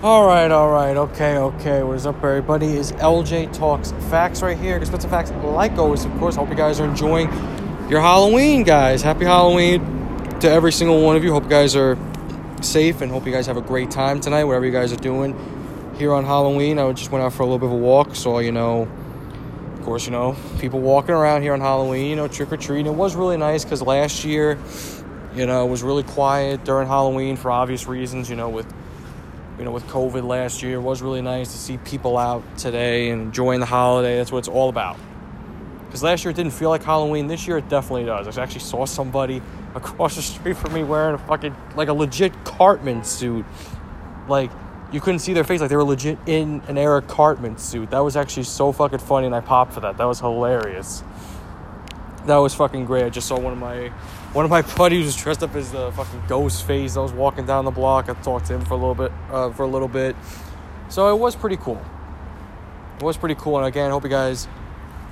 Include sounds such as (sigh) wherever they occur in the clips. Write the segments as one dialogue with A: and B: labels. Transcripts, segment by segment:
A: All right, all right, okay, okay. What is up, everybody? Is LJ Talks Facts right here? Spit some facts, like always, of course. Hope you guys are enjoying your Halloween, guys. Happy Halloween to every single one of you. Hope you guys are safe and hope you guys have a great time tonight, whatever you guys are doing here on Halloween. I just went out for a little bit of a walk, so you know, of course, you know, people walking around here on Halloween, you know, trick or treating. It was really nice because last year, you know, it was really quiet during Halloween for obvious reasons, you know, with you know, with COVID last year. It was really nice to see people out today and enjoying the holiday. That's what it's all about. Because last year it didn't feel like Halloween. This year it definitely does. I actually saw somebody (laughs) across the street from me wearing a fucking, like a legit Cartman suit. Like, you couldn't see their face. Like, they were legit in an Eric Cartman suit. That was actually so fucking funny, and I popped for that. That was hilarious. That was fucking great. I just saw one of my one of my buddies was dressed up as the fucking ghost face. I was walking down the block. I talked to him for a little bit, uh, for a little bit. So it was pretty cool. It was pretty cool. And again, I hope you guys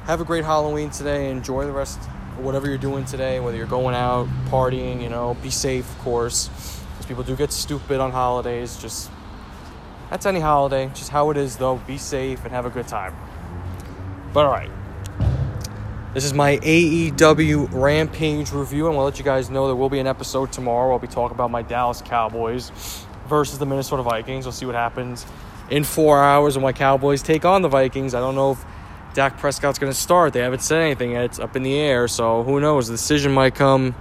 A: have a great Halloween today. Enjoy the rest whatever you're doing today, whether you're going out, partying, you know, be safe, of course. Because people do get stupid on holidays. Just, that's any holiday. Just how it is, though. Be safe and have a good time. But all right. This is my AEW Rampage review. Going to let you guys know there will be an episode tomorrow. I'll be talking about my Dallas Cowboys versus the Minnesota Vikings. We'll see what happens in four hours when my Cowboys take on the Vikings. I don't know if Dak Prescott's going to start. They haven't said anything yet. It's up in the air, so who knows? The decision might come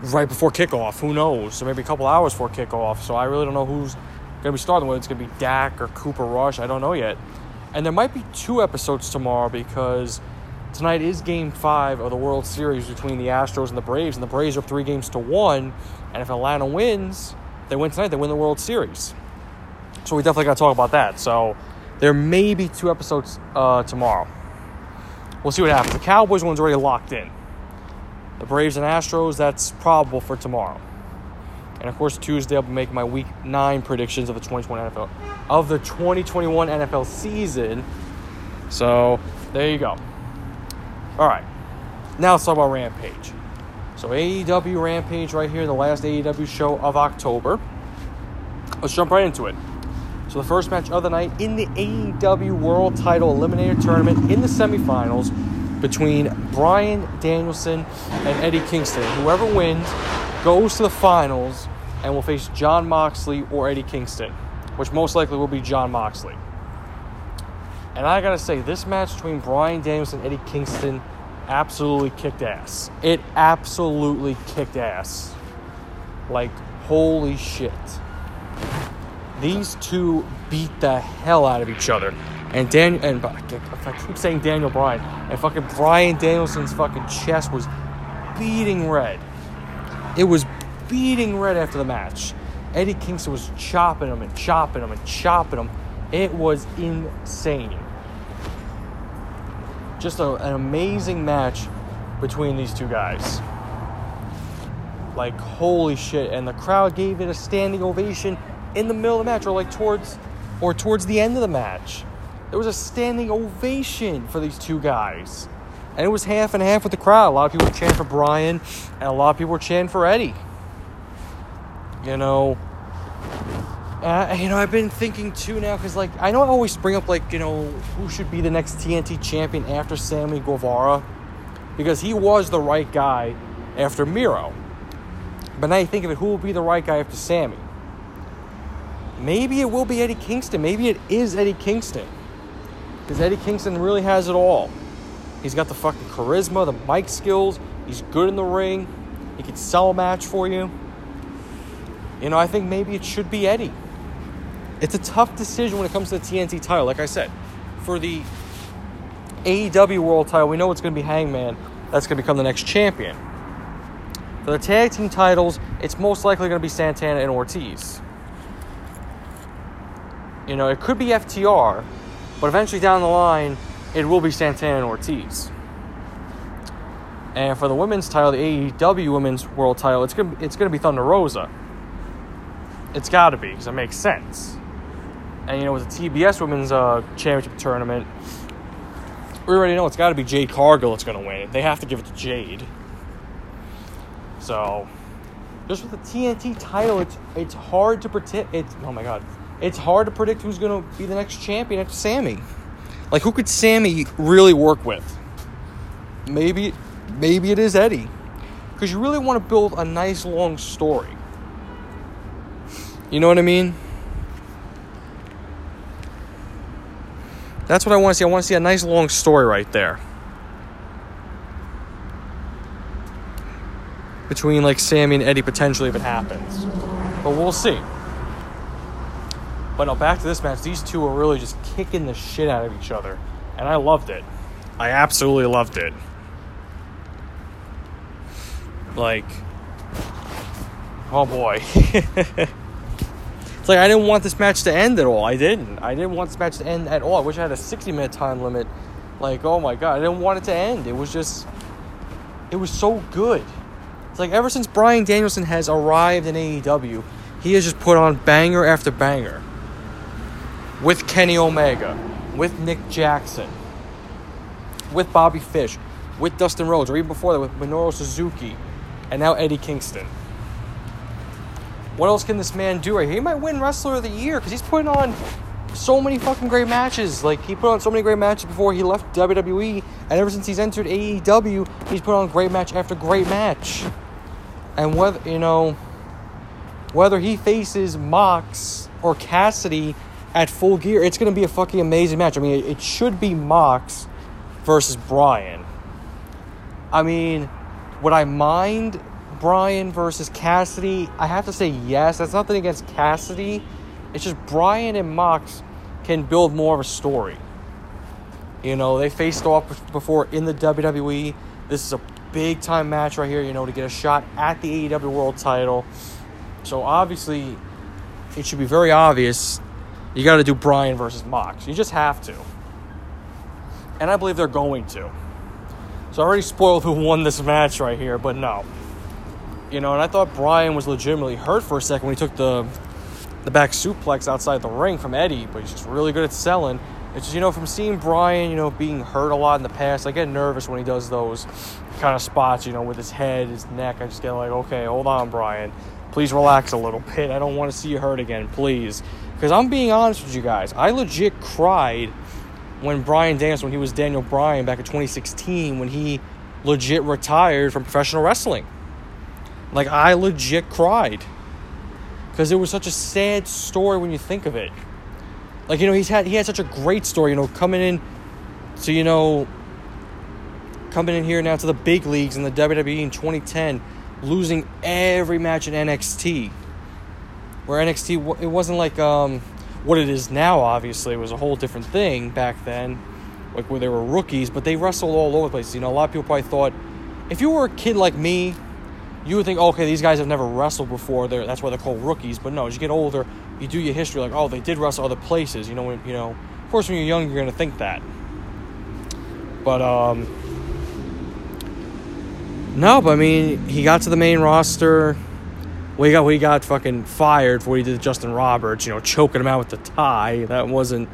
A: right before kickoff. Who knows? So maybe a couple hours before kickoff. So I really don't know who's going to be starting, whether it's going to be Dak or Cooper Rush. I don't know yet. And there might be two episodes tomorrow because – tonight is game five of the World Series between the Astros and the Braves, and the Braves are three games to one. And if Atlanta wins, they win tonight, they win the World Series. So we definitely got to talk about that. So there may be two episodes uh, tomorrow. We'll see what happens. The Cowboys one's already locked in. The Braves and Astros, that's probable for tomorrow. And of course, Tuesday I'll be making my Week Nine predictions of the 2020 NFL of the 2021 NFL season. So there you go. All right, now let's talk about Rampage. So AEW Rampage right here, the last AEW show of October. Let's jump right into it. So the first match of the night in the AEW World Title Eliminator Tournament in the semifinals between Bryan Danielson and Eddie Kingston. Whoever wins goes to the finals and will face Jon Moxley or Eddie Kingston, which most likely will be Jon Moxley. And I gotta say, this match between Bryan Danielson and Eddie Kingston absolutely kicked ass. It absolutely kicked ass. Like, holy shit. These two beat the hell out of each other. And Daniel, and I keep saying Daniel Bryan, and fucking Bryan Danielson's fucking chest was beating red. It was beating red after the match. Eddie Kingston was chopping him and chopping him and chopping him. It was insane just a, an amazing match between these two guys. Like, holy shit. And the crowd gave it a standing ovation in the middle of the match, or like towards or towards the end of the match. There was a standing ovation for these two guys. And it was half and half with the crowd. A lot of people were chanting for Bryan, and a lot of people were chanting for Eddie. You know, uh, you know, I've been thinking too now because, like, I know I always bring up, like, you know, who should be the next TNT champion after Sammy Guevara because he was the right guy after Miro. But now you think of it, who will be the right guy after Sammy? Maybe it will be Eddie Kingston. Maybe it is Eddie Kingston because Eddie Kingston really has it all. He's got the fucking charisma, the mic skills. He's good in the ring. He can sell a match for you. You know, I think maybe it should be Eddie. It's a tough decision when it comes to the TNT title. Like I said, for the AEW World title, we know it's going to be Hangman. That's going to become the next champion. For the tag team titles, it's most likely going to be Santana and Ortiz. You know, it could be FTR, but eventually down the line, it will be Santana and Ortiz. And for the women's title, the AEW Women's World title, it's gonna it's gonna be Thunder Rosa. It's got to be because it makes sense. And you know, with the TBS Women's uh, Championship tournament, we already know it's got to be Jade Cargill that's going to win. They have to give it to Jade. So, just with the TNT title, it's it's hard to predict. It's oh my god, it's hard to predict who's going to be the next champion after Sammy. Like, who could Sammy really work with? Maybe, maybe it is Eddie, because you really want to build a nice long story. You know what I mean? That's what I want to see. I want to see a nice long story right there. Between like Sammy and Eddie potentially if it happens. But we'll see. But now back to this match. These two are really just kicking the shit out of each other. And I loved it. I absolutely loved it. Like, oh boy. (laughs) It's like I didn't want this match to end at all. I didn't. I didn't want this match to end at all. I wish I had a 60 minute time limit. Like, oh my god, I didn't want it to end. It was just, it was so good. It's like ever since Bryan Danielson has arrived in AEW, he has just put on banger after banger. With Kenny Omega, with Nick Jackson, with Bobby Fish, with Dustin Rhodes, or even before that with Minoru Suzuki, and now Eddie Kingston. What else can this man do right here? He might win Wrestler of the Year because he's putting on so many fucking great matches. Like he put on so many great matches before he left WWE, and ever since he's entered AEW, he's put on great match after great match. And whether you know whether he faces Mox or Cassidy at full gear, it's gonna be a fucking amazing match. I mean, it should be Mox versus Bryan. I mean, would I mind Bryan versus Cassidy, I have to say yes. That's nothing against Cassidy. It's just Bryan and Mox can build more of a story. You know, they faced off before in the WWE. This is a big time match right here, you know, to get a shot at the AEW World title. So obviously, it should be very obvious you got to do Bryan versus Mox. You just have to. And I believe they're going to. So I already spoiled who won this match right here, but no. You know, and I thought Bryan was legitimately hurt for a second when he took the the back suplex outside the ring from Eddie, but he's just really good at selling. It's just, you know, from seeing Bryan, you know, being hurt a lot in the past, I get nervous when he does those kind of spots, you know, with his head, his neck. I just get like, okay, hold on, Bryan. Please relax a little bit. I don't want to see you hurt again, please. Because I'm being honest with you guys. I legit cried when Brian danced, when he was Daniel Bryan back in 2016, when he legit retired from professional wrestling. Like I legit cried because it was such a sad story when you think of it. Like you know, he's had he had such a great story. You know, coming in to you know coming in here now to the big leagues in the WWE in 2010, losing every match in NXT. Where NXT it wasn't like um, what it is now. Obviously, it was a whole different thing back then, like where they were rookies, but they wrestled all over the place. You know, a lot of people probably thought if you were a kid like me you would think, okay, these guys have never wrestled before. They're, that's why they're called rookies. But no, as you get older, you do your history, like, oh, they did wrestle other places. You know, when, you know. Of course, when you're young, you're gonna think that. But um, no, but I mean, he got to the main roster. We got we got fucking fired for what he did to Justin Roberts. You know, choking him out with the tie. That wasn't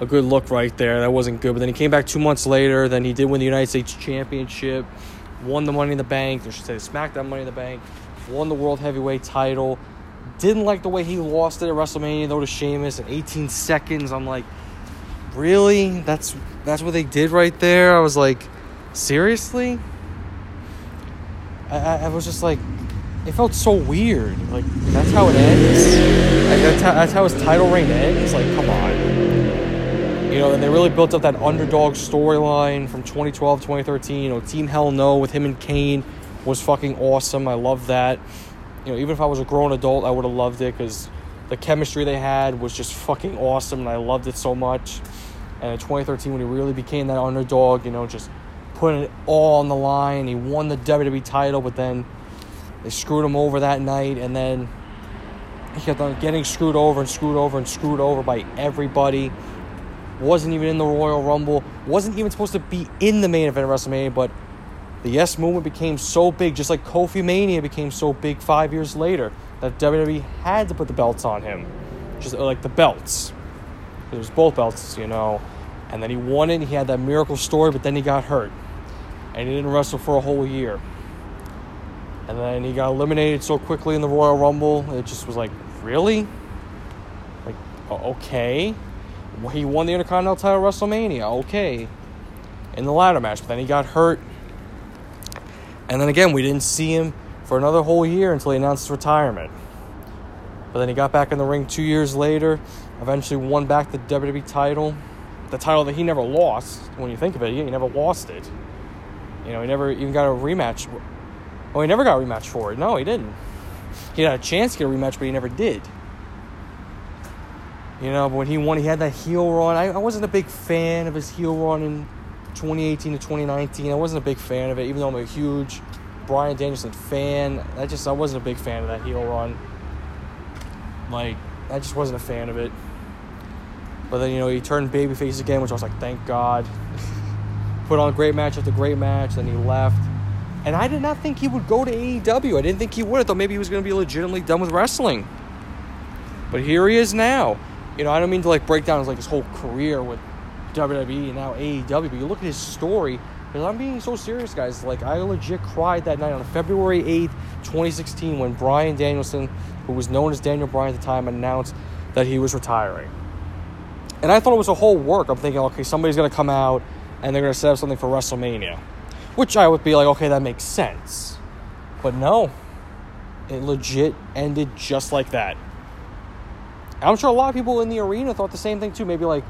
A: a good look right there. That wasn't good. But then he came back two months later. Then he did win the United States Championship won the Money in the Bank, I should say SmackDown Money in the Bank, won the World Heavyweight title. Didn't like the way he lost it at WrestleMania though to Sheamus in 18 seconds. I'm like, really? That's that's what they did right there. I was like, seriously? I, I, was just like, it felt so weird. Like that's how it ends. Like, that's how, that's how his title reign ends. Like, come on. You know, and they really built up that underdog storyline from 2012 2013. You know, Team Hell No with him and Kane was fucking awesome. I love that. You know, even if I was a grown adult, I would have loved it because the chemistry they had was just fucking awesome, and I loved it so much. And in 2013, when he really became that underdog, you know, just putting it all on the line, he won the WWE title, but then they screwed him over that night, and then he kept on getting screwed over and screwed over and screwed over by everybody wasn't even in the Royal Rumble, wasn't even supposed to be in the main event of WrestleMania, but the Yes movement became so big, just like Kofi Mania became so big five years later, that WWE had to put the belts on him. Just uh, like the belts. It was both belts, you know. And then he won it, he had that miracle story, but then he got hurt. And he didn't wrestle for a whole year. And then he got eliminated so quickly in the Royal Rumble, it just was like, really? Like, Okay. He won the Intercontinental title WrestleMania. Okay. In the ladder match, but then he got hurt. And then again, we didn't see him for another whole year until he announced his retirement. But then he got back in the ring two years later, eventually won back the WWE title. The title that he never lost, when you think of it, he never lost it. You know, he never even got a rematch. Oh, he never got a rematch for it. No, he didn't. He had a chance to get a rematch, but he never did. You know, but when he won, he had that heel run. I, I wasn't a big fan of his heel run in 2018 to 2019. I wasn't a big fan of it, even though I'm a huge Bryan Danielson fan. I just I wasn't a big fan of that heel run. Like I just wasn't a fan of it. But then you know he turned babyface again, which I was like, thank God. (laughs) Put on a great match after great match. Then he left, and I did not think he would go to AEW. I didn't think he would. I thought maybe he was going to be legitimately done with wrestling. But here he is now. You know, I don't mean to like break down his like his whole career with WWE and now AEW, but you look at his story. Because I'm being so serious, guys. Like, I legit cried that night on February 8th, 2016, when Bryan Danielson, who was known as Daniel Bryan at the time, announced that he was retiring. And I thought it was a whole work. I'm thinking, okay, somebody's to come out and they're to set up something for WrestleMania. Which I would be like, okay, that makes sense. But no, it legit ended just like that. I'm sure a lot of people in the arena thought the same thing too. Maybe like,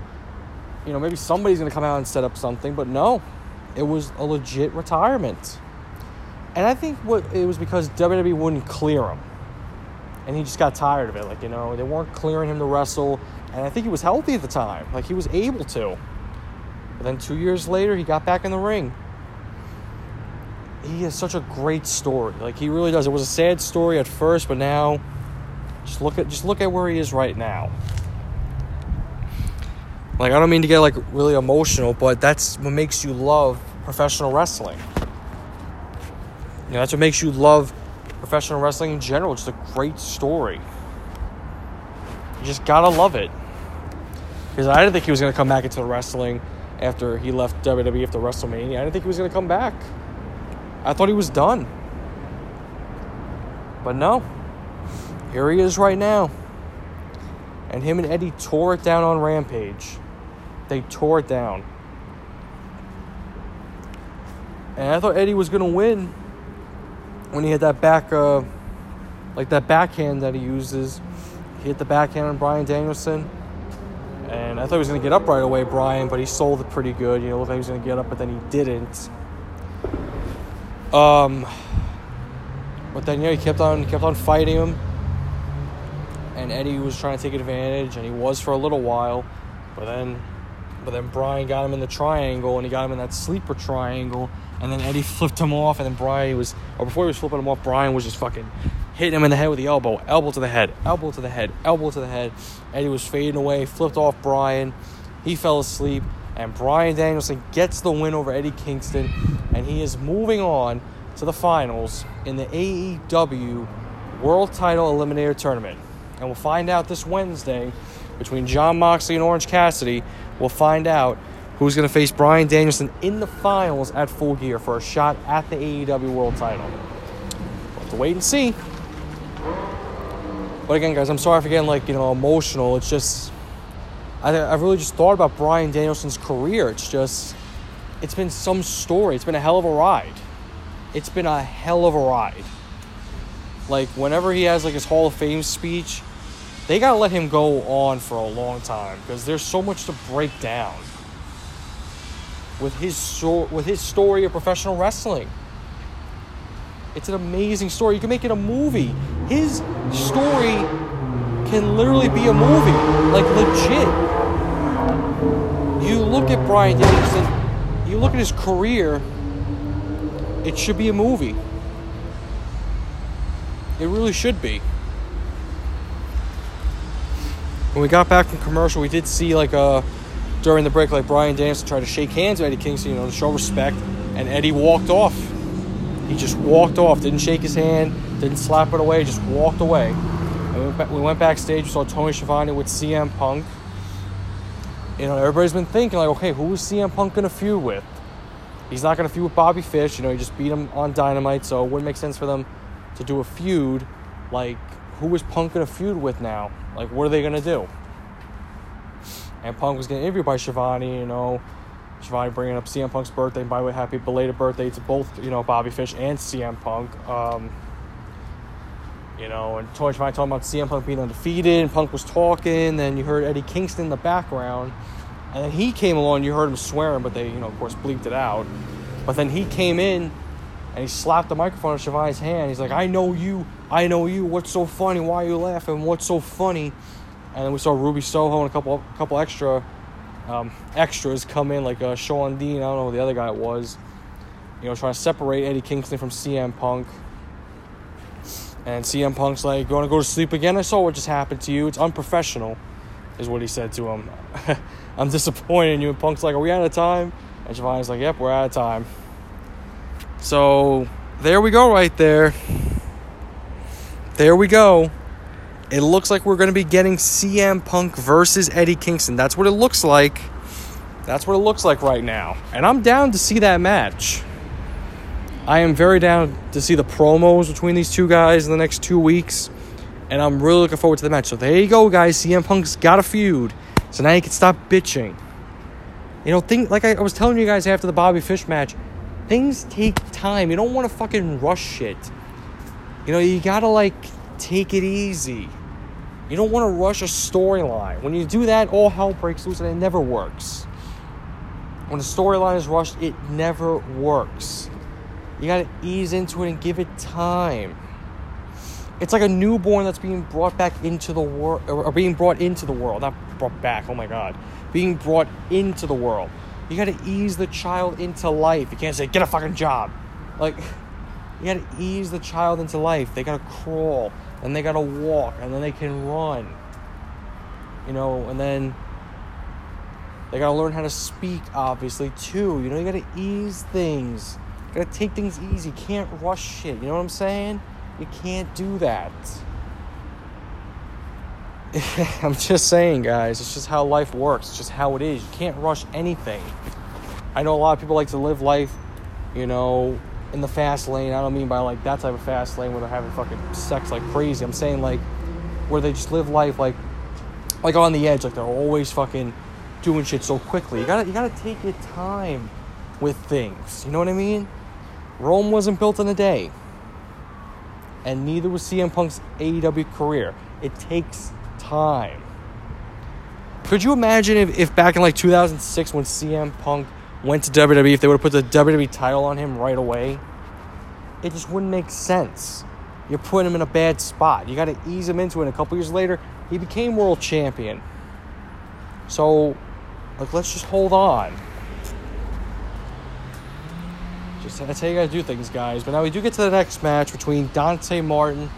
A: you know, maybe somebody's going to come out and set up something, but no, it was a legit retirement. And I think what it was because WWE wouldn't clear him. And he just got tired of it. Like, you know, they weren't clearing him to wrestle. And I think he was healthy at the time. Like, he was able to. But then two years later, he got back in the ring. He has such a great story. Like, he really does. It was a sad story at first, but now just look at just look at where he is right now. Like I don't mean to get like really emotional, but that's what makes you love professional wrestling. You know, that's what makes you love professional wrestling in general. Just a great story. You just gotta love it. Because I didn't think he was gonna come back into the wrestling after he left WWE after WrestleMania. I didn't think he was gonna come back. I thought he was done. But no. Here he is right now. And him and Eddie tore it down on Rampage. They tore it down. And I thought Eddie was to win when he had that back, uh, like that backhand that he uses. He hit the backhand on Bryan Danielson. And I thought he was to get up right away, Bryan, but he sold it pretty good. You know, looked like he was to get up, but then he didn't. Um, but then, you know, he kept on, kept on fighting him. And Eddie was trying to take advantage, and he was for a little while. But then but then Bryan got him in the triangle and he got him in that sleeper triangle. And then Eddie (laughs) flipped him off. And then Bryan was, or before he was flipping him off, Bryan was just fucking hitting him in the head with the elbow. Elbow to the head, elbow to the head, elbow to the head. Eddie was fading away, flipped off Bryan, He fell asleep. And Bryan Danielson gets the win over Eddie Kingston. And he is moving on to the finals in the AEW World Title Eliminator Tournament. And we'll find out this Wednesday between Jon Moxley and Orange Cassidy We'll find out who's going to face Bryan Danielson in the finals at Full Gear for a shot at the AEW World Title. We'll have to wait and see. But again, guys, I'm sorry for getting like you know emotional. It's just I I've really just thought about Bryan Danielson's career. It's just it's been some story. It's been a hell of a ride. It's been a hell of a ride. Like whenever he has like his Hall of Fame speech, they got to let him go on for a long time because there's so much to break down with his so- with his story of professional wrestling. It's an amazing story. You can make it a movie. His story can literally be a movie, like legit. You look at Bryan Danielson, you look at his career, it should be a movie. It really should be when we got back from commercial, we did see like uh during the break, like Bryan Danielson tried to shake hands with Eddie Kingston, you know, to show respect, and Eddie walked off. He just walked off, didn't shake his hand, didn't slap it away, just walked away. And we went backstage, we saw Tony Schiavone with CM Punk. You know, everybody's been thinking like, okay, who is CM Punk gonna feud with? He's not gonna feud with Bobby Fish. You know, he just beat him on Dynamite, so it wouldn't make sense for them to do a feud. Like, who is Punk gonna feud with now? Like, what are they gonna do? And Punk was getting interviewed by Schiavone, you know. Schiavone bringing up CM Punk's birthday. By the way, happy belated birthday to both, you know, Bobby Fish and CM Punk. Um, you know, and Tony Schiavone talking about CM Punk being undefeated, and Punk was talking, then you heard Eddie Kingston in the background, and then he came along, you heard him swearing, but they, you know, of course, bleeped it out. But then he came in and he slapped the microphone in Schiavone's hand. He's like, I know you, I know you, what's so funny, why are you laughing, what's so funny? And then we saw Ruby Soho and a couple couple extra um, extras come in, like uh, Shawn Dean, I don't know who the other guy was, you know, trying to separate Eddie Kingston from CM Punk. And CM Punk's like, You want to go to sleep again? I saw what just happened to you. It's unprofessional, is what he said to him. (laughs) I'm disappointed in you. And Punk's like, Are we out of time? And Schiavone's like, Yep, we're out of time. So there we go, right there. There we go. It looks like we're going to be getting CM Punk versus Eddie Kingston. That's what it looks like. That's what it looks like right now. And I'm down to see that match. I am very down to see the promos between these two guys in the next two weeks. And I'm really looking forward to the match. So there you go, guys. CM Punk's got a feud. So now you can stop bitching. You know, think like I was telling you guys after the Bobby Fish match, things take time. You don't want to fucking rush shit. You know, you gotta like take it easy. You don't want to rush a storyline. When you do that, all hell breaks loose and it never works. When a storyline is rushed, it never works. You got to ease into it and give it time. It's like a newborn that's being brought back into the world, or being brought into the world. Not brought back, oh my God. Being brought into the world. You got to ease the child into life. You can't say, get a fucking job. Like, you got to ease the child into life. They got to crawl, and they got to walk, and then they can run. You know, and then they got to learn how to speak, obviously, too. You know, you got to ease things gotta take things easy. You can't rush shit. You know what I'm saying? You can't do that. (laughs) I'm just saying, guys. It's just how life works. It's just how it is. You can't rush anything. I know a lot of people like to live life, you know, in the fast lane. I don't mean by like that type of fast lane where they're having fucking sex like crazy. I'm saying like where they just live life like like on the edge, like they're always fucking doing shit so quickly. You gotta you gotta take your time with things. You know what I mean? Rome wasn't built in a day. And neither was CM Punk's AEW career. It takes time. Could you imagine if, if back in like 2006 when CM Punk went to WWE, if they would have put the WWE title on him right away? It just wouldn't make sense. You're putting him in a bad spot. You got to ease him into it. And a couple years later, he became world champion. So, like, let's just hold on. Just that's how you gotta do things, guys. But now we do get to the next match between Dante Martin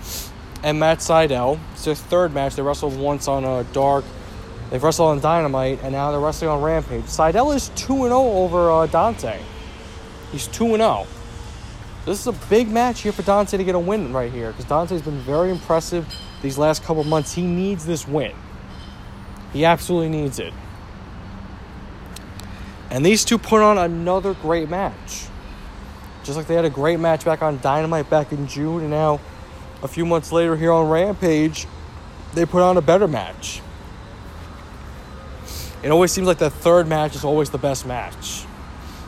A: and Matt Sydal. It's their third match. They wrestled once on a uh, Dark. They've wrestled on Dynamite, and now they're wrestling on Rampage. Seidel is 2 0 over uh, Dante. He's 2 0. This is a big match here for Dante to get a win right here because Dante's been very impressive these last couple months. He needs this win. He absolutely needs it. And these two put on another great match. Just like they had a great match back on Dynamite back in June, and now a few months later here on Rampage, they put on a better match. It always seems like the third match is always the best match.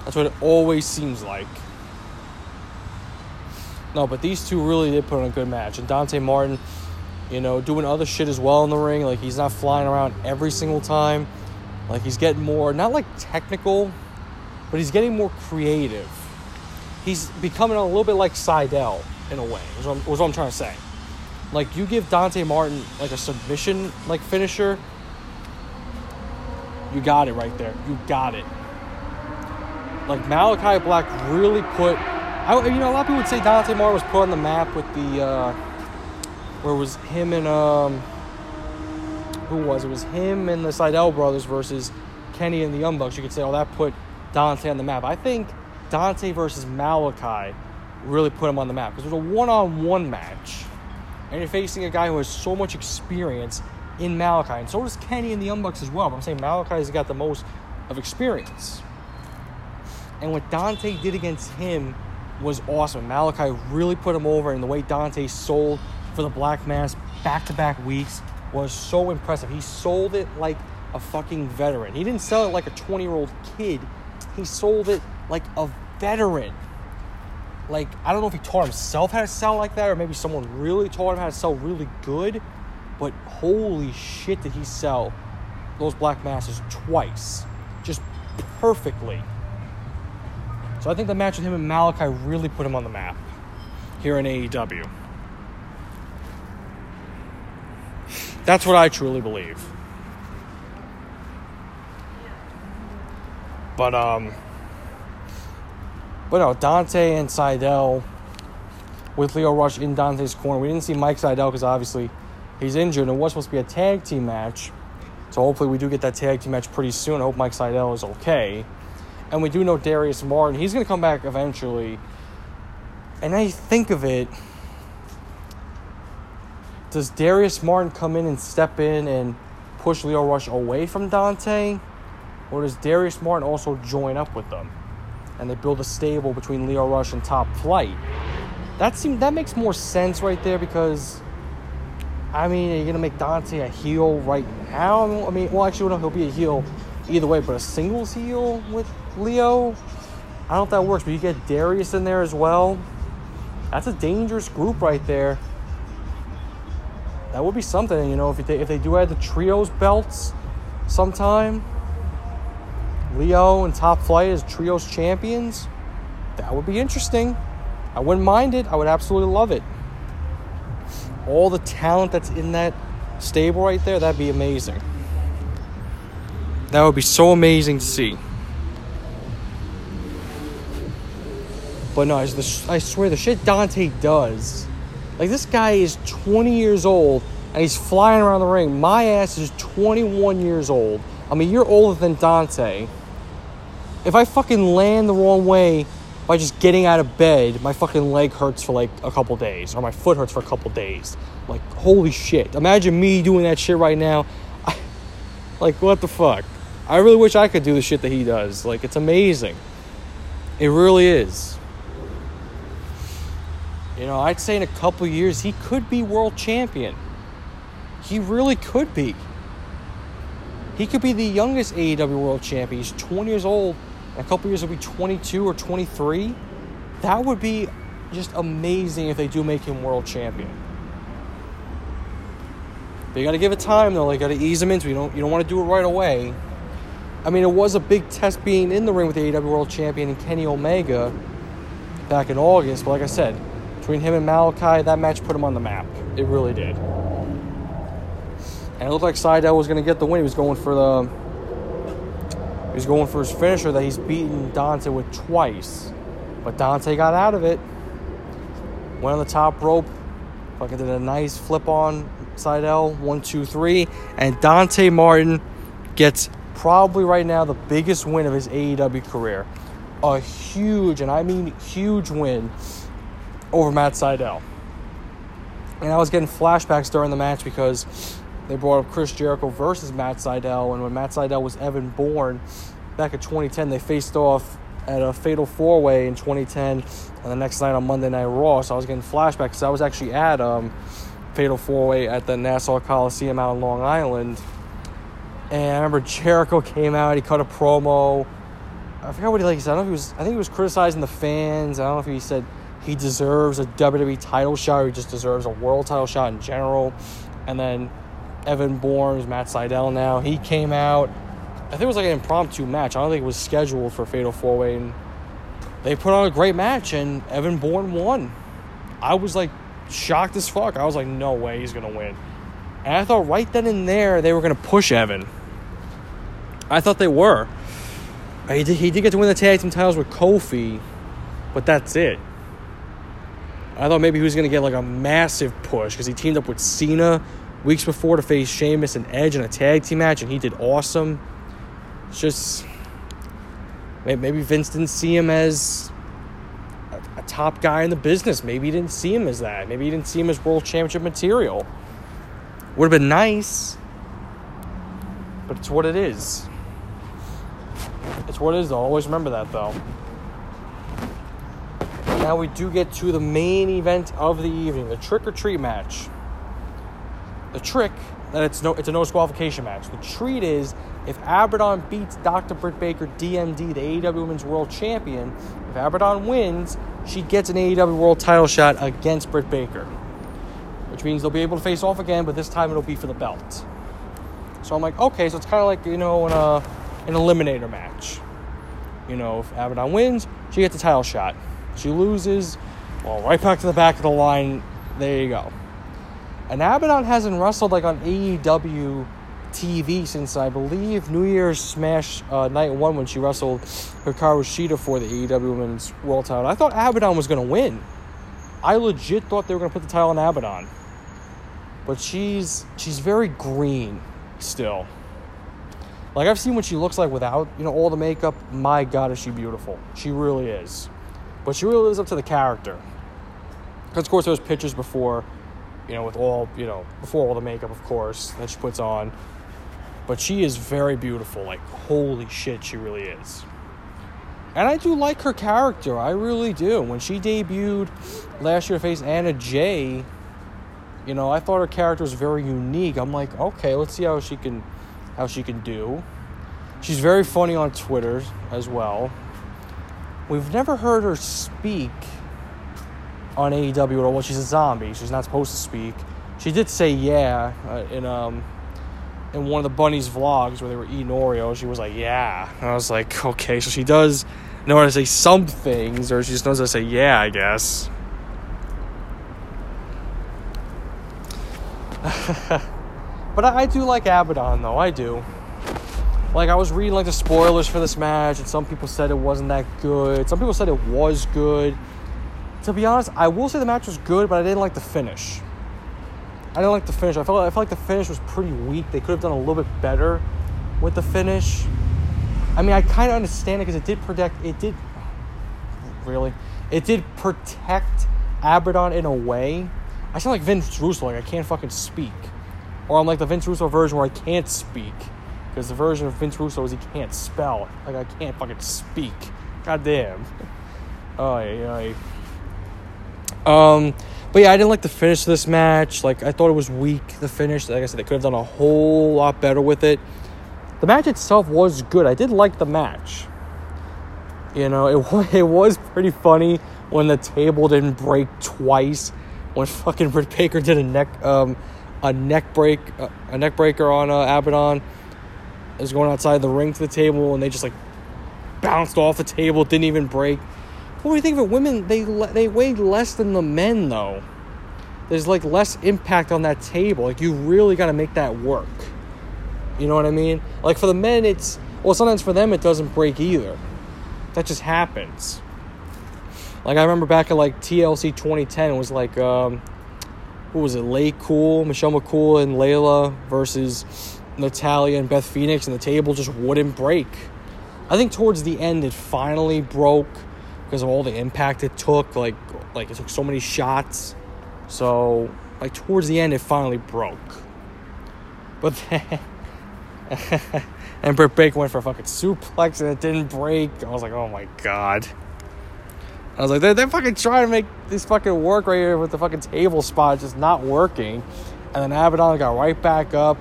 A: That's what it always seems like. No, but these two really did put on a good match. And Dante Martin, you know, doing other shit as well in the ring. Like he's not flying around every single time. Like he's getting more, not like technical, but he's getting more creative he's becoming a little bit like Sydal in a way. Was what, what I'm trying to say. Like you give Dante Martin like a submission like finisher, you got it right there. You got it. Like Malakai Black really put. I, you know, a lot of people would say Dante Martin was put on the map with the. Uh, where was him and um. Who was it? Was him and the Sydal brothers versus Kenny and the Young Bucks. You could say, oh, that put Dante on the map. I think Dante versus Malakai really put him on the map because it was a one on one match. And you're facing a guy who has so much experience in Malakai. And so does Kenny and the Bucks as well. But I'm saying Malakai's got the most of experience. And what Dante did against him was awesome. Malakai really put him over, and the way Dante sold for the Black Mass back to back weeks was so impressive. He sold it like a fucking veteran. He didn't sell it like a 20 year old kid, he sold it like a veteran. Like, I don't know if he taught himself how to sell like that, or maybe someone really taught him how to sell really good, but holy shit, did he sell those Black masses twice. Just perfectly. So I think the match with him and Malakai really put him on the map here in AEW. That's what I truly believe. But um but no, Dante and Sydal with Lio Rush in Dante's corner. We didn't see Mike Sydal because obviously he's injured and it was supposed to be a tag team match. So hopefully we do get that tag team match pretty soon. I hope Mike Sydal is okay. And we do know Darius Martin. He's going to come back eventually. And I think of it, does Darius Martin come in and step in and push Lio Rush away from Dante? Or does Darius Martin also join up with them? And they build a stable between Lio Rush and Top Flight. That seems that makes more sense right there because I mean, are you gonna make Dante a heel right now? I mean, well, actually, no, he'll be a heel either way, but a singles heel with Lio. I don't know if that works. But you get Darius in there as well. That's a dangerous group right there. That would be something, you know, if they if they do add the trios belts sometime. Lio and Top Flight as trios champions. That would be interesting. I wouldn't mind it. I would absolutely love it all the talent that's in that stable right there, that'd be amazing. That would be so amazing to see. But no, I swear the shit Dante does. Like this guy is 20 years old and he's flying around the ring. My ass is 21 years old. I'm a year older than Dante. If I fucking land the wrong way, by just getting out of bed, my fucking leg hurts for like a couple days, or my foot hurts for a couple days. Like, holy shit. Imagine me doing that shit right now. (laughs) I, like, what the fuck? I really wish I could do the shit that he does. Like, it's amazing. It really is. You know, I'd say in a couple years, he could be world champion. He really could be. He could be the youngest AEW world champion. He's 20 years old a couple years will be 22 or 23. That would be just amazing if they do make him world champion. You got to give it time though. Like, got to ease him into. It. You don't you don't want to do it right away. I mean, it was a big test being in the ring with the AEW World Champion and Kenny Omega back in August. But like I said, between him and Malakai, that match put him on the map. It really did. And it looked like Sydal was going to get the win. He was going for the He's going for his finisher that he's beaten Dante with twice. But Dante got out of it. Went on the top rope. Fucking did a nice flip on Sydal. One, two, three. And Dante Martin gets probably right now the biggest win of his AEW career. A huge, and I mean huge win over Matt Sydal. And I was getting flashbacks during the match because they brought up Chris Jericho versus Matt Sydal, and when Matt Sydal was Evan Bourne back in 2010, they faced off at a Fatal Four Way in 2010, and the next night on Monday Night Raw. So I was getting flashbacks I was actually at um, Fatal Four Way at the Nassau Coliseum out in Long Island, and I remember Jericho came out, he cut a promo. I forgot what he like. Said. I don't know if he was. I think he was criticizing the fans. I don't know if he said he deserves a WWE title shot or he just deserves a world title shot in general. And then Evan Bourne, Matt Sydal now. He came out. I think it was like an impromptu match. I don't think it was scheduled for Fatal Four Way, and they put on a great match, and Evan Bourne won. I was like shocked as fuck. I was like, no way he's gonna win. And I thought right then and there they were gonna push Evan. I thought they were. He did, he did get to win the tag team titles with Kofi, but that's it. I thought maybe he was gonna get like a massive push because he teamed up with Cena weeks before to face Sheamus and Edge in a tag team match, and he did awesome. It's just maybe Vince didn't see him as a, a, top guy in the business. Maybe he didn't see him as that. Maybe he didn't see him as world championship material. Would have been nice, but it's what it is. It's what it is. I'll always remember that though. Now we do get to the main event of the evening, the trick or treat match. The trick that it's no it's a no disqualification match. The treat is if Abaddon beats Dr. Britt Baker, DMD, the AEW Women's World Champion, if Abaddon wins, she gets an AEW World Title shot against Britt Baker, which means they'll be able to face off again, but this time it'll be for the belt. So I'm like, okay, so it's kind of like you know in a an eliminator match. You know, if Abaddon wins, she gets a title shot. She loses, well, right back to the back of the line. There you go. And Abaddon hasn't wrestled like on AEW TV since I believe New Year's Smash uh, Night One when she wrestled Hikaru Shida for the AEW Women's World Title. I thought Abaddon was gonna win. I legit thought they were gonna put the title on Abaddon, but she's she's very green still. Like I've seen what she looks like without you know all the makeup. My God, is she beautiful? She really is, but she really lives up to the character. Because of course there was pictures before, you know, with all you know before all the makeup, of course, that she puts on but she is very beautiful. Like, holy shit, she really is. And I do like her character. I really do. When she debuted last year to face Anna Jay, you know, I thought her character was very unique. I'm like, okay, let's see how she can how she can do. She's very funny on Twitter as well. We've never heard her speak on AEW all. Well, she's a zombie. She's not supposed to speak. She did say yeah uh, in um in one of the bunnies vlogs where they were eating Oreos, she was like, "Yeah," and I was like, "Okay, so she does know how to say some things, or she just knows how to say yeah, I guess." (laughs) but I, I do like Abaddon, though. I do. Like I was reading like the spoilers for this match, and some people said it wasn't that good. Some people said it was good. To be honest, I will say the match was good, but I didn't like the finish. I didn't like the finish. I felt I felt like the finish was pretty weak. They could have done a little bit better with the finish. I mean, I kind of understand it because it did protect. It did really. It did protect Abaddon in a way. I sound like Vince Russo. Like I can't fucking speak, or I'm like the Vince Russo version where I can't speak because the version of Vince Russo is he can't spell. Like I can't fucking speak. God damn. Oh yeah. Um. But yeah, I didn't like the finish of this match. Like I thought it was weak. The finish, like I said, they could have done a whole lot better with it. The match itself was good. I did like the match. You know, it (laughs) it was pretty funny when the table didn't break twice. When fucking Britt Baker did a neck um a neck break uh, a neck breaker on uh, Abaddon. It was going outside the ring to the table, and they just like bounced off the table, didn't even break. What do you think of it? Women, they they weigh less than the men, though. There's like less impact on that table. Like you really got to make that work. You know what I mean? Like for the men, it's well, sometimes for them it doesn't break either. That just happens. Like I remember back at like TLC 2010, it was like um, who was it? Lay Cool, Michelle McCool, and Layla versus Natalya and Beth Phoenix, and the table just wouldn't break. I think towards the end it finally broke because of all the impact it took. Like like it took so many shots. So like towards the end, it finally broke. But then. and Britt Baker went for a fucking suplex and it didn't break. I was like, oh my god. I was like, they're, they're fucking trying to make this fucking work right here with the fucking table spot just not working. And then Abaddon got right back up.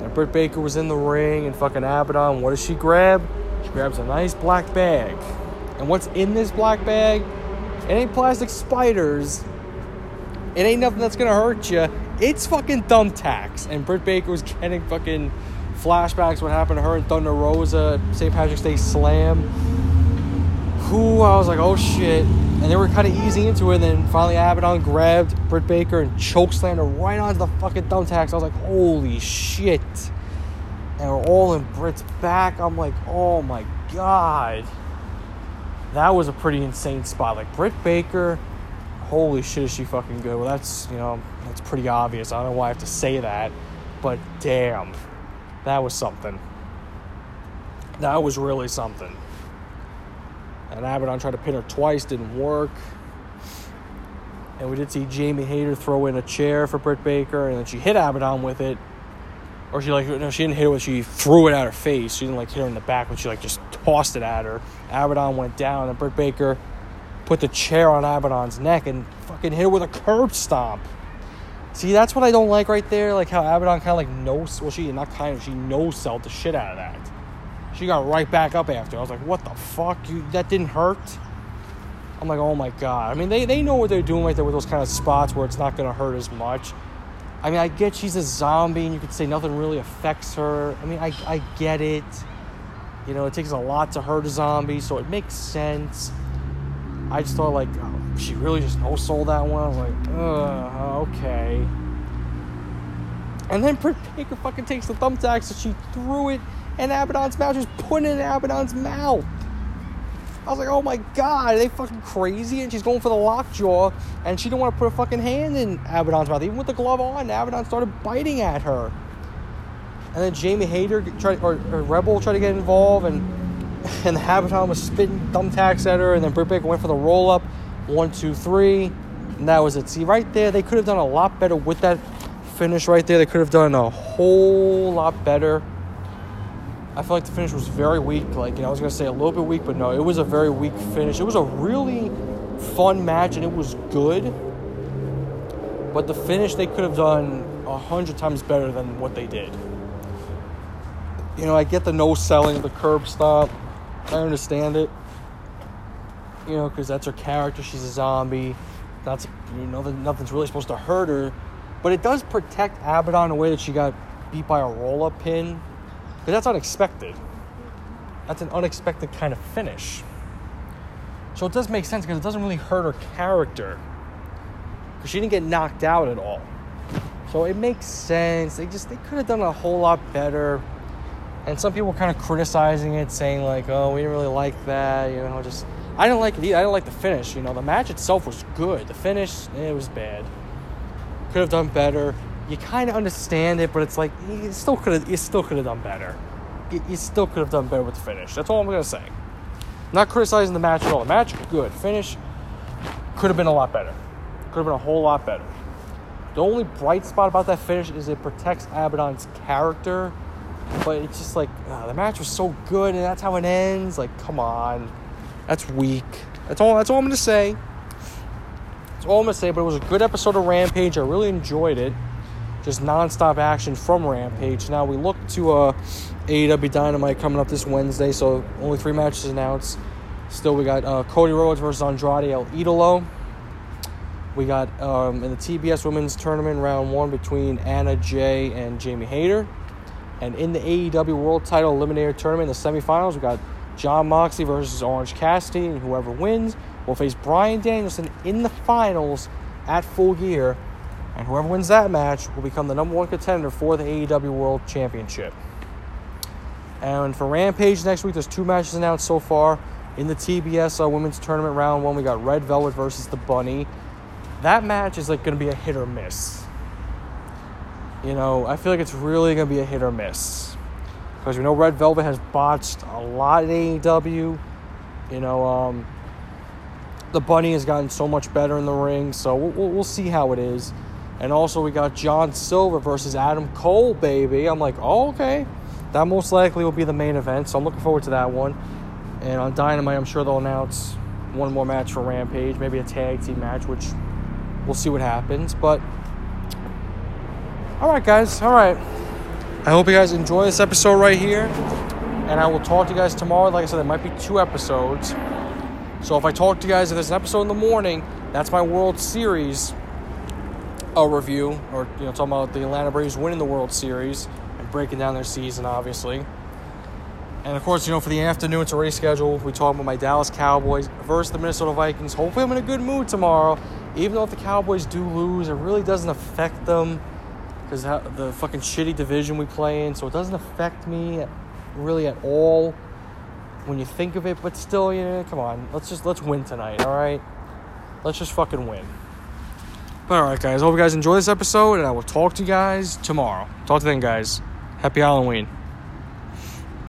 A: And Britt Baker was in the ring and fucking Abaddon, what does she grab? She grabs a nice black bag. And what's in this black bag? It ain't plastic spiders. It ain't nothing that's gonna hurt you. It's fucking thumbtacks. And Britt Baker was (laughs) getting fucking flashbacks what happened to her in Thunder Rosa St. Patrick's Day Slam. Who I was like, oh shit. And they were kind of easing into it. And then finally Abaddon grabbed Britt Baker and chokeslammed her right onto the fucking thumbtacks. I was like, holy shit. And we're all in Britt's back. I'm like, oh my god that was a pretty insane spot. Like Britt Baker, holy shit, is she fucking good? Well, that's you know that's pretty obvious. I don't know why I have to say that, but damn, that was something. That was really something. And Abaddon tried to pin her twice, didn't work. And we did see Jamie Hayter throw in a chair for Britt Baker, and then she hit Abaddon with it or she like no, she didn't hit her. She threw it at her face. She didn't like hit her in the back, but she like just tossed it at her. Abaddon went down, and Britt Baker put the chair on Abaddon's neck and fucking hit her with a curb stomp. See, that's what I don't like right there. Like how Abaddon kind of like no, well, she not kind of, she no sold the shit out of that. She got right back up after. I was like, what the fuck? You that didn't hurt? I'm like, oh my god. I mean, they, they know what they're doing right there with those kind of spots where it's not gonna hurt as much. I mean, I get she's a zombie, and you could say nothing really affects her. I mean, I I get it. You know, it takes a lot to hurt a zombie, so it makes sense. I just thought like, oh, she really just no sold that one. I was like, uh, okay. And then Britt Baker fucking takes the thumbtacks and she threw it in Abaddon's mouth, just put it in Abaddon's mouth. I was like, oh my god, are they fucking crazy? And she's going for the lockjaw, and she didn't want to put a fucking hand in Abaddon's mouth. Even with the glove on, Abaddon started biting at her. And then Jamie Hayter tried, or, or Rebel tried to get involved, and (laughs) and the Abaddon was spitting thumbtacks at her, and then Britt Baker went for the roll up, one, two, three, and that was it. See, right there, they could have done a lot better with that finish right there. They could have done a whole lot better. I feel like the finish was very weak. Like, you know, I was going to say a little bit weak, but no, it was a very weak finish. It was a really fun match and it was good. But the finish they could have done a hundred times better than what they did. You know, I get the no selling, the curb stop. I understand it. You know, because that's her character. She's a zombie. That's, you know, nothing's really supposed to hurt her. But it does protect Abaddon in a way that she got beat by a roll up pin because that's unexpected. That's an unexpected kind of finish. So it does make sense because it doesn't really hurt her character. Because she didn't get knocked out at all. So it makes sense. They just they could have done a whole lot better. And some people kind of criticizing it, saying like, "Oh, we didn't really like that," you know. Just I didn't like it either. I didn't like the finish. You know, the match itself was good. The finish, it was bad. Could have done better you kind of understand it, but it's like you still could have you still could have done better. You, you still could have done better with the finish. That's all I'm gonna say. not criticizing the match at all. The match good. Finish could have been a lot better. Could have been a whole lot better. The only bright spot about that finish is it protects Abaddon's character, but it's just like uh, the match was so good and that's how it ends. Like, come on, that's weak. That's all. That's all I'm gonna say. That's all I'm gonna say. But it was a good episode of Rampage. I really enjoyed it just nonstop action from Rampage. Now we look to uh, AEW Dynamite coming up this Wednesday, so only three matches announced. Still, we got uh, Cody Rhodes versus Andrade El Idolo. We got um, in the TBS Women's Tournament round one between Anna Jay and Jamie Hayter. And in the AEW World Title Eliminator Tournament, the semifinals, we got Jon Moxley versus Orange Cassidy, and whoever wins will face Bryan Danielson in the finals at Full Gear and whoever wins that match will become the number one contender for the AEW World Championship. And for Rampage next week, there's two matches announced so far. In the TBS uh, Women's Tournament Round 1, we got Red Velvet versus The Bunny. That match is like going to be a hit or miss. You know, I feel like it's really going to be a hit or miss. Because we know Red Velvet has botched a lot in AEW. You know, um, the Bunny has gotten so much better in the ring, so we'll, we'll see how it is. And also, we got John Silver versus Adam Cole, baby. I'm like, oh, okay. That most likely will be the main event, so I'm looking forward to that one. And on Dynamite, I'm sure they'll announce one more match for Rampage, maybe a tag team match, which we'll see what happens. But, all right, guys, all right. I hope you guys enjoy this episode right here. And I will talk to you guys tomorrow. Like I said, there might be two episodes. So if I talk to you guys, if there's an episode in the morning, that's my World Series a review, or you know, talking about the Atlanta Braves winning the World Series and breaking down their season, obviously. And of course, you know, for the afternoon, it's already scheduled. We talk about my Dallas Cowboys versus the Minnesota Vikings. Hopefully, I'm in a good mood tomorrow. Even though if the Cowboys do lose, it really doesn't affect them because the fucking shitty division we play in. So it doesn't affect me really at all when you think of it. But still, you know, come on, let's just let's win tonight. All right, let's just fucking win. But alright, guys. Hope you guys enjoy this episode, and I will talk to you guys tomorrow. Talk to them, guys. Happy Halloween.